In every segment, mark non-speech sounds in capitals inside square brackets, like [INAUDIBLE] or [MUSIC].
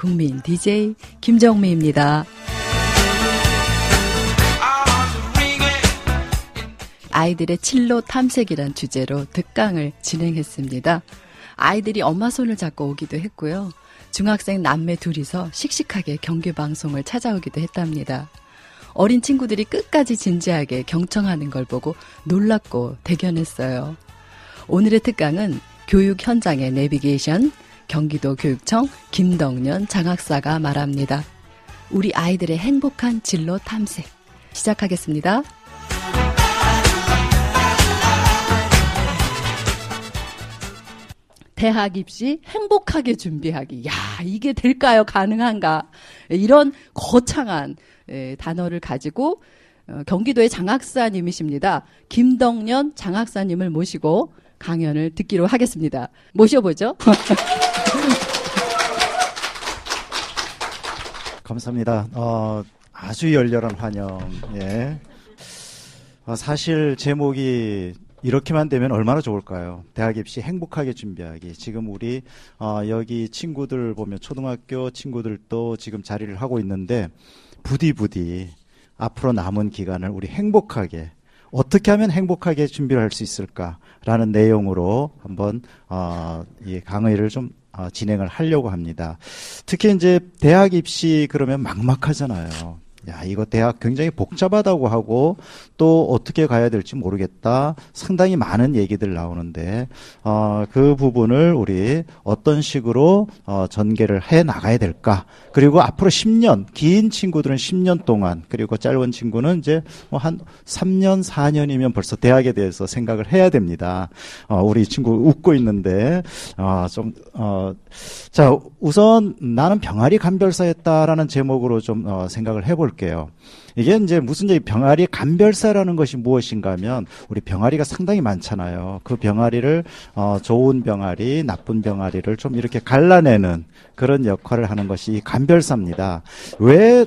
국민 DJ 김정미입니다. 아이들의 진로 탐색이란 주제로 특강을 진행했습니다. 아이들이 엄마 손을 잡고 오기도 했고요. 중학생 남매 둘이서 씩씩하게 경기 방송을 찾아오기도 했답니다. 어린 친구들이 끝까지 진지하게 경청하는 걸 보고 놀랍고 대견했어요. 오늘의 특강은 교육 현장의 내비게이션, 경기도 교육청 김덕년 장학사가 말합니다. 우리 아이들의 행복한 진로 탐색. 시작하겠습니다. 대학 입시 행복하게 준비하기. 야, 이게 될까요? 가능한가? 이런 거창한 단어를 가지고 어, 경기도의 장학사님이십니다. 김덕년 장학사님을 모시고 강연을 듣기로 하겠습니다. 모셔보죠. [LAUGHS] 감사합니다. 어, 아주 열렬한 환영. 예. 어, 사실 제목이 이렇게만 되면 얼마나 좋을까요? 대학 입시 행복하게 준비하기. 지금 우리 어, 여기 친구들 보면 초등학교 친구들도 지금 자리를 하고 있는데 부디 부디 앞으로 남은 기간을 우리 행복하게 어떻게 하면 행복하게 준비를 할 수 있을까라는 내용으로 한번 어, 이 강의를 좀 어, 진행을 하려고 합니다. 특히 이제 대학 입시 그러면 막막하잖아요. 야, 이거 대학 굉장히 복잡하다고 하고 또 어떻게 가야 될지 모르겠다. 상당히 많은 얘기들 나오는데 어, 그 부분을 우리 어떤 식으로 어, 전개를 해 나가야 될까? 그리고 앞으로 10년 긴 친구들은 10년 동안 그리고 짧은 친구는 이제 뭐 한 3년 4년이면 벌써 대학에 대해서 생각을 해야 됩니다. 어, 우리 친구 웃고 있는데 어, 좀 어, 자 우선 나는 병아리 감별사였다라는 제목으로 좀 어, 생각을 해볼 게요. 이게 이제 무슨 얘기 병아리 감별사라는 것이 무엇인가 하면 우리 병아리가 상당히 많잖아요. 그 병아리를 어, 좋은 병아리, 나쁜 병아리를 좀 이렇게 갈라내는 그런 역할을 하는 것이 감별사입니다. 왜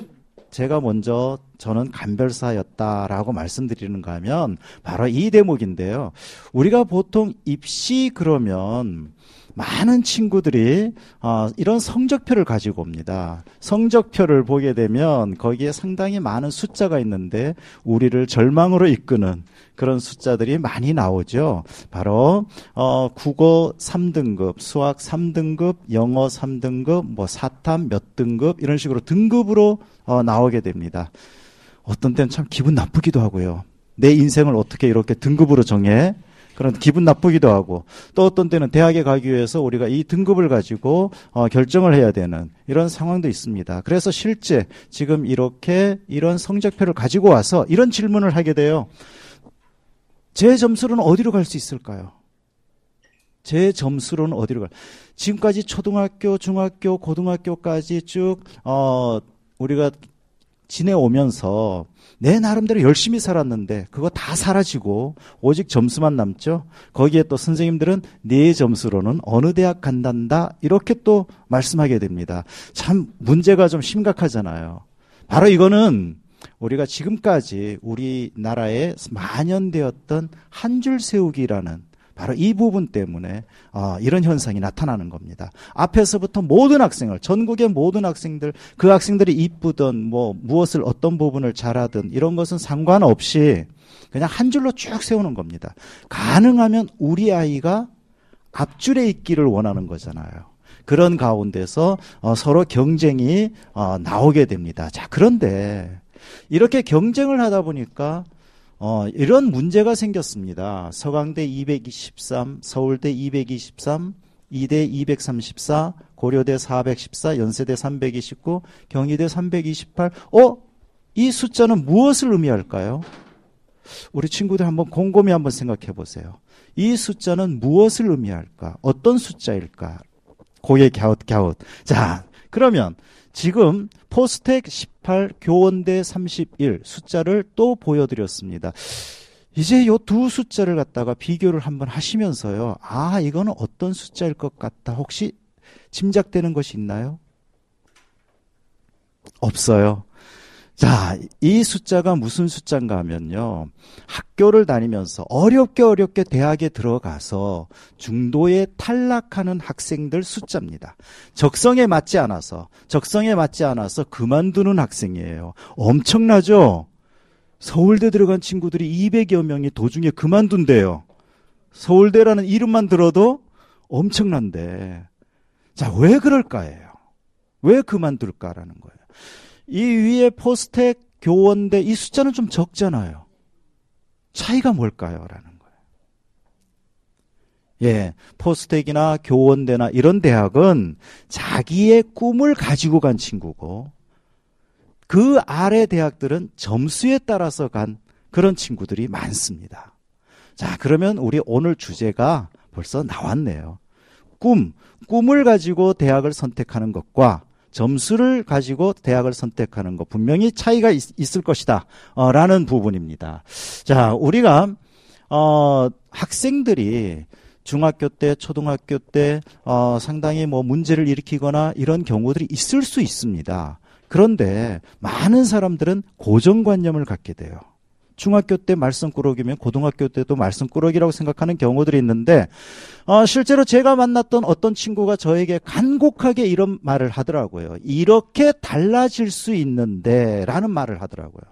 제가 먼저 저는 감별사였다라고 말씀드리는가 하면 바로 이 대목인데요. 우리가 보통 입시 그러면 많은 친구들이 어, 이런 성적표를 가지고 옵니다. 성적표를 보게 되면 거기에 상당히 많은 숫자가 있는데 우리를 절망으로 이끄는 그런 숫자들이 많이 나오죠. 바로 어, 국어 3등급, 수학 3등급, 영어 3등급, 뭐 사탐 몇 등급 이런 식으로 등급으로 어, 나오게 됩니다. 어떤 때는 참 기분 나쁘기도 하고요. 내 인생을 어떻게 이렇게 등급으로 정해? 그런 기분 나쁘기도 하고 또 어떤 때는 대학에 가기 위해서 우리가 이 등급을 가지고 어, 결정을 해야 되는 이런 상황도 있습니다. 그래서 실제 지금 이렇게 이런 성적표를 가지고 와서 이런 질문을 하게 돼요. 제 점수로는 어디로 갈 수 있을까요? 제 점수로는 어디로 갈? 지금까지 초등학교, 중학교, 고등학교까지 쭉 어, 우리가 지내오면서 내 나름대로 열심히 살았는데 그거 다 사라지고 오직 점수만 남죠. 거기에 또 선생님들은 네 점수로는 어느 대학 간단다 이렇게 또 말씀하게 됩니다. 참 문제가 좀 심각하잖아요. 바로 이거는 우리가 지금까지 우리나라에 만연되었던 한 줄 세우기라는 바로 이 부분 때문에 어, 이런 현상이 나타나는 겁니다. 앞에서부터 모든 학생을 전국의 모든 학생들 그 학생들이 이쁘든 뭐 무엇을 어떤 부분을 잘하든 이런 것은 상관없이 그냥 한 줄로 쭉 세우는 겁니다. 가능하면 우리 아이가 앞줄에 있기를 원하는 거잖아요. 그런 가운데서 어, 서로 경쟁이 어, 나오게 됩니다. 자 그런데 이렇게 경쟁을 하다 보니까 어, 이런 문제가 생겼습니다. 서강대 223, 서울대 223, 이대 234, 고려대 414, 연세대 329, 경희대 328. 어? 이 숫자는 무엇을 의미할까요? 우리 친구들 한번 곰곰이 한번 생각해 보세요. 이 숫자는 무엇을 의미할까? 어떤 숫자일까? 고개 갸웃갸웃. 자, 그러면 지금 포스텍 18, 교원대 31 숫자를 또 보여드렸습니다. 이제 요 두 숫자를 갖다가 비교를 한번 하시면서요. 아, 이거는 어떤 숫자일 것 같다. 혹시 짐작되는 것이 있나요? 없어요. 자, 이 숫자가 무슨 숫자인가 하면요. 학교를 다니면서 어렵게 어렵게 대학에 들어가서 중도에 탈락하는 학생들 숫자입니다. 적성에 맞지 않아서, 적성에 맞지 않아서 그만두는 학생이에요. 엄청나죠? 서울대 들어간 친구들이 200여 명이 도중에 그만둔대요. 서울대라는 이름만 들어도 엄청난데. 자, 왜 그럴까예요? 왜 그만둘까라는 거예요. 이 위에 포스텍 교원대 이 숫자는 좀 적잖아요. 차이가 뭘까요? 라는 거예요. 예, 포스텍이나 교원대나 이런 대학은 자기의 꿈을 가지고 간 친구고 그 아래 대학들은 점수에 따라서 간 그런 친구들이 많습니다. 자, 그러면 우리 오늘 주제가 벌써 나왔네요. 꿈, 꿈을 가지고 대학을 선택하는 것과 점수를 가지고 대학을 선택하는 것 분명히 차이가 있, 을 것이다. 어, 라는 부분입니다. 자, 우리가 어, 학생들이 중학교 때, 초등학교 때 어, 상당히 뭐 문제를 일으키거나 이런 경우들이 있을 수 있습니다. 그런데 많은 사람들은 고정관념을 갖게 돼요. 중학교 때 말썽꾸러기면 고등학교 때도 말썽꾸러기라고 생각하는 경우들이 있는데 어, 실제로 제가 만났던 어떤 친구가 저에게 간곡하게 이런 말을 하더라고요. 이렇게 달라질 수 있는데 라는 말을 하더라고요.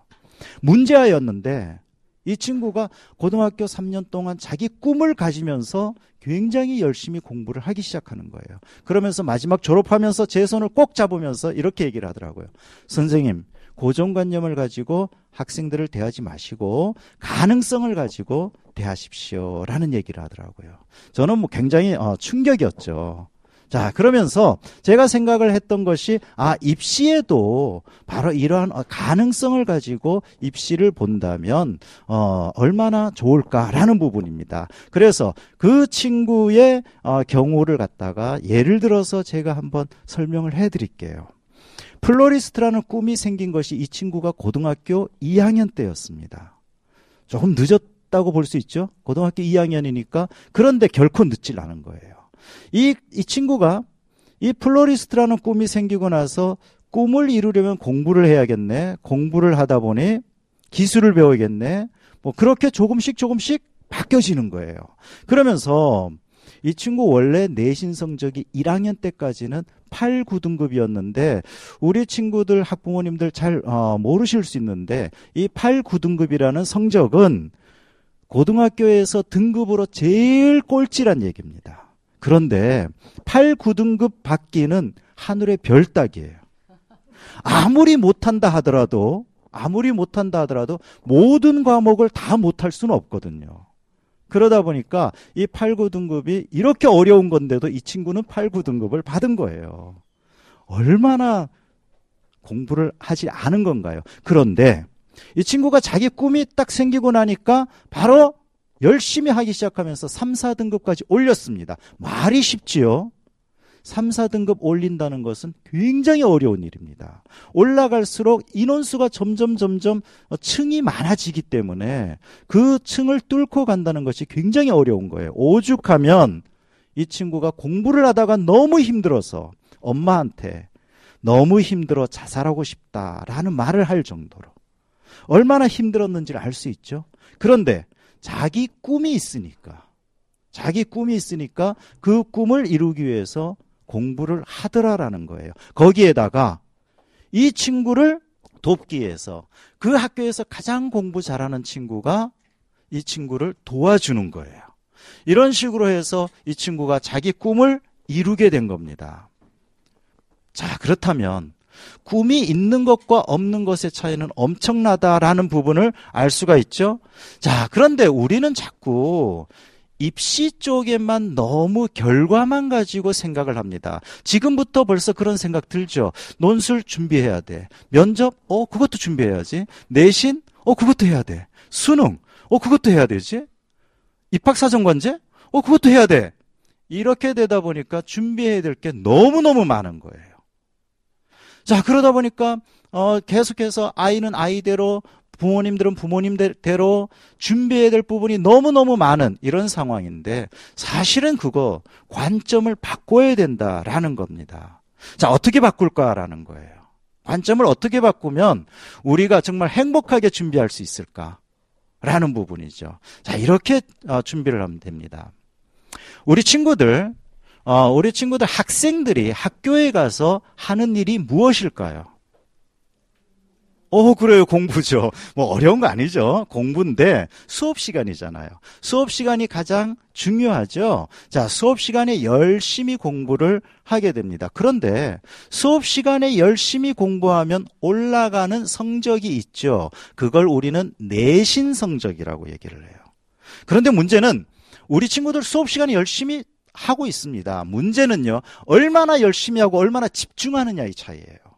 문제아였는데 이 친구가 고등학교 3년 동안 자기 꿈을 가지면서 굉장히 열심히 공부를 하기 시작하는 거예요. 그러면서 마지막 졸업하면서 제 손을 꼭 잡으면서 이렇게 얘기를 하더라고요. 선생님, 고정관념을 가지고 학생들을 대하지 마시고 가능성을 가지고 대하십시오라는 얘기를 하더라고요. 저는 뭐 굉장히 어, 충격이었죠. 자, 그러면서 제가 생각을 했던 것이, 아, 입시에도 바로 이러한 어, 가능성을 가지고 입시를 본다면, 어, 얼마나 좋을까라는 부분입니다. 그래서 그 친구의 어, 경우를 갖다가 예를 들어서 제가 한번 설명을 해 드릴게요. 플로리스트라는 꿈이 생긴 것이 이 친구가 고등학교 2학년 때였습니다. 조금 늦었다고 볼 수 있죠? 고등학교 2학년이니까 그런데 결코 늦질 않은 거예요. 이, 이 친구가 이 플로리스트라는 꿈이 생기고 나서 꿈을 이루려면 공부를 해야겠네. 공부를 하다 보니 기술을 배워야겠네. 뭐 그렇게 조금씩 조금씩 바뀌어지는 거예요. 그러면서 이 친구 원래 내신 성적이 1학년 때까지는 8, 9등급이었는데 우리 친구들 학부모님들 잘 어, 모르실 수 있는데 이 8, 9등급이라는 성적은 고등학교에서 등급으로 제일 꼴찌란 얘기입니다. 그런데 8, 9등급 받기는 하늘의 별 따기예요. 아무리 못한다 하더라도 아무리 못한다 하더라도 모든 과목을 다 못할 수는 없거든요. 그러다 보니까 이 8, 9등급이 이렇게 어려운 건데도 이 친구는 8, 9등급을 받은 거예요. 얼마나 공부를 하지 않은 건가요? 그런데 이 친구가 자기 꿈이 딱 생기고 나니까 바로 열심히 하기 시작하면서 3, 4등급까지 올렸습니다. 말이 쉽지요? 3, 4등급 올린다는 것은 굉장히 어려운 일입니다. 올라갈수록 인원수가 점점 점점 층이 많아지기 때문에 그 층을 뚫고 간다는 것이 굉장히 어려운 거예요. 오죽하면 이 친구가 공부를 하다가 너무 힘들어서 엄마한테 너무 힘들어 자살하고 싶다라는 말을 할 정도로 얼마나 힘들었는지를 알 수 있죠. 그런데 자기 꿈이 있으니까 자기 꿈이 있으니까 그 꿈을 이루기 위해서 공부를 하더라라는 거예요. 거기에다가 이 친구를 돕기 위해서 그 학교에서 가장 공부 잘하는 친구가 이 친구를 도와주는 거예요. 이런 식으로 해서 이 친구가 자기 꿈을 이루게 된 겁니다. 자, 그렇다면 꿈이 있는 것과 없는 것의 차이는 엄청나다라는 부분을 알 수가 있죠. 자, 그런데 우리는 자꾸 입시 쪽에만 너무 결과만 가지고 생각을 합니다. 지금부터 벌써 그런 생각 들죠. 논술 준비해야 돼. 면접, 어, 그것도 준비해야지. 내신, 어, 그것도 해야 돼. 수능, 어, 그것도 해야 되지. 입학사정관제, 어, 그것도 해야 돼. 이렇게 되다 보니까 준비해야 될 게 너무너무 많은 거예요. 자, 그러다 보니까 어, 계속해서 아이는 아이대로 부모님들은 부모님대로 준비해야 될 부분이 너무너무 많은 이런 상황인데 사실은 그거 관점을 바꿔야 된다라는 겁니다. 자, 어떻게 바꿀까라는 거예요. 관점을 어떻게 바꾸면 우리가 정말 행복하게 준비할 수 있을까? 라는 부분이죠. 자, 이렇게 어, 준비를 하면 됩니다. 우리 친구들, 어, 우리 친구들 학생들이 학교에 가서 하는 일이 무엇일까요? 어, 그래요. 공부죠. 뭐 어려운 거 아니죠. 공부인데 수업 시간이잖아요. 수업 시간이 가장 중요하죠. 자, 수업 시간에 열심히 공부를 하게 됩니다. 그런데 수업 시간에 열심히 공부하면 올라가는 성적이 있죠. 그걸 우리는 내신 성적이라고 얘기를 해요. 그런데 문제는 우리 친구들 수업 시간에 열심히 하고 있습니다. 문제는요, 얼마나 열심히 하고 얼마나 집중하느냐 이 차이예요.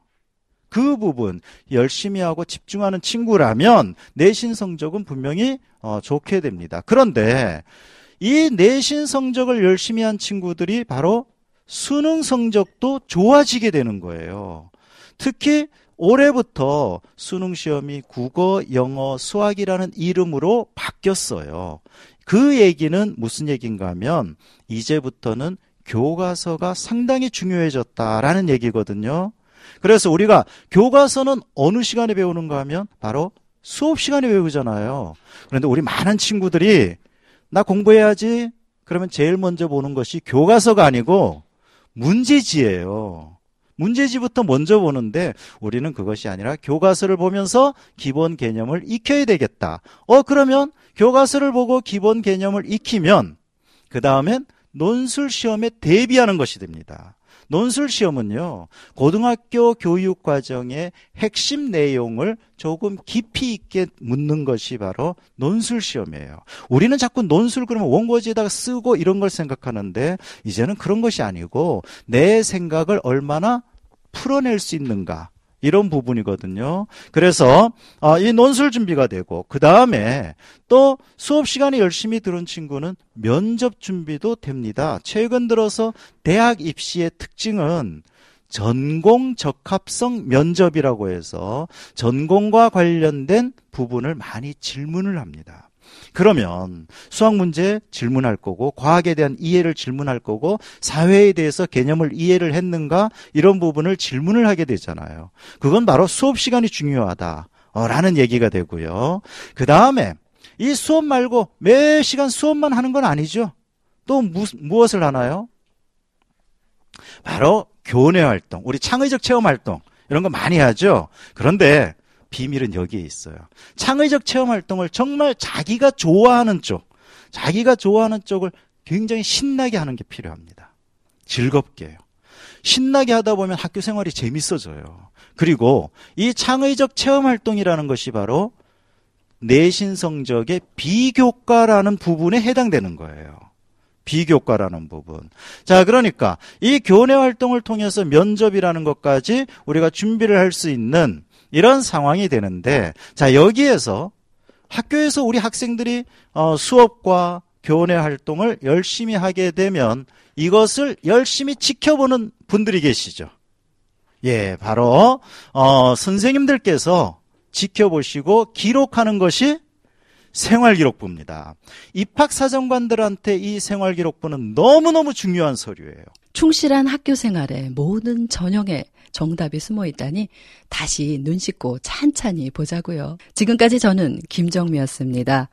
그 부분 열심히 하고 집중하는 친구라면 내신 성적은 분명히 어, 좋게 됩니다. 그런데 이 내신 성적을 열심히 한 친구들이 바로 수능 성적도 좋아지게 되는 거예요. 특히 올해부터 수능 시험이 국어, 영어, 수학이라는 이름으로 바뀌었어요. 그 얘기는 무슨 얘기인가 하면 이제부터는 교과서가 상당히 중요해졌다라는 얘기거든요. 그래서 우리가 교과서는 어느 시간에 배우는가 하면 바로 수업 시간에 배우잖아요. 그런데 우리 많은 친구들이 나 공부해야지 그러면 제일 먼저 보는 것이 교과서가 아니고 문제지예요. 문제지부터 먼저 보는데 우리는 그것이 아니라 교과서를 보면서 기본 개념을 익혀야 되겠다. 어, 그러면 교과서를 보고 기본 개념을 익히면 그 다음엔 논술 시험에 대비하는 것이 됩니다. 논술 시험은요, 고등학교 교육 과정의 핵심 내용을 조금 깊이 있게 묻는 것이 바로 논술 시험이에요. 우리는 자꾸 논술 그러면 원고지에다가 쓰고 이런 걸 생각하는데, 이제는 그런 것이 아니고, 내 생각을 얼마나 풀어낼 수 있는가. 이런 부분이거든요. 그래서 어, 이 논술 준비가 되고 그 다음에 또 수업 시간에 열심히 들은 친구는 면접 준비도 됩니다. 최근 들어서 대학 입시의 특징은 전공 적합성 면접이라고 해서 전공과 관련된 부분을 많이 질문을 합니다. 그러면 수학 문제 질문할 거고 과학에 대한 이해를 질문할 거고 사회에 대해서 개념을 이해를 했는가 이런 부분을 질문을 하게 되잖아요. 그건 바로 수업 시간이 중요하다라는 얘기가 되고요. 그 다음에 이 수업 말고 매 시간 수업만 하는 건 아니죠. 또 무, 무엇을 하나요? 바로 교내 활동, 우리 창의적 체험 활동 이런 거 많이 하죠. 그런데 비밀은 여기에 있어요. 창의적 체험 활동을 정말 자기가 좋아하는 쪽, 자기가 좋아하는 쪽을 굉장히 신나게 하는 게 필요합니다. 즐겁게요. 신나게 하다 보면 학교 생활이 재밌어져요. 그리고 이 창의적 체험 활동이라는 것이 바로 내신 성적의 비교과라는 부분에 해당되는 거예요. 비교과라는 부분. 자, 그러니까 이 교내 활동을 통해서 면접이라는 것까지 우리가 준비를 할 수 있는 이런 상황이 되는데 자 여기에서 학교에서 우리 학생들이 어, 수업과 교내 활동을 열심히 하게 되면 이것을 열심히 지켜보는 분들이 계시죠. 예, 바로 어, 선생님들께서 지켜보시고 기록하는 것이 생활기록부입니다. 입학사정관들한테 이 생활기록부는 너무너무 중요한 서류예요. 충실한 학교 생활의 모든 전형에 정답이 숨어 있다니 다시 눈 씻고 찬찬히 보자고요. 지금까지 저는 김정미였습니다.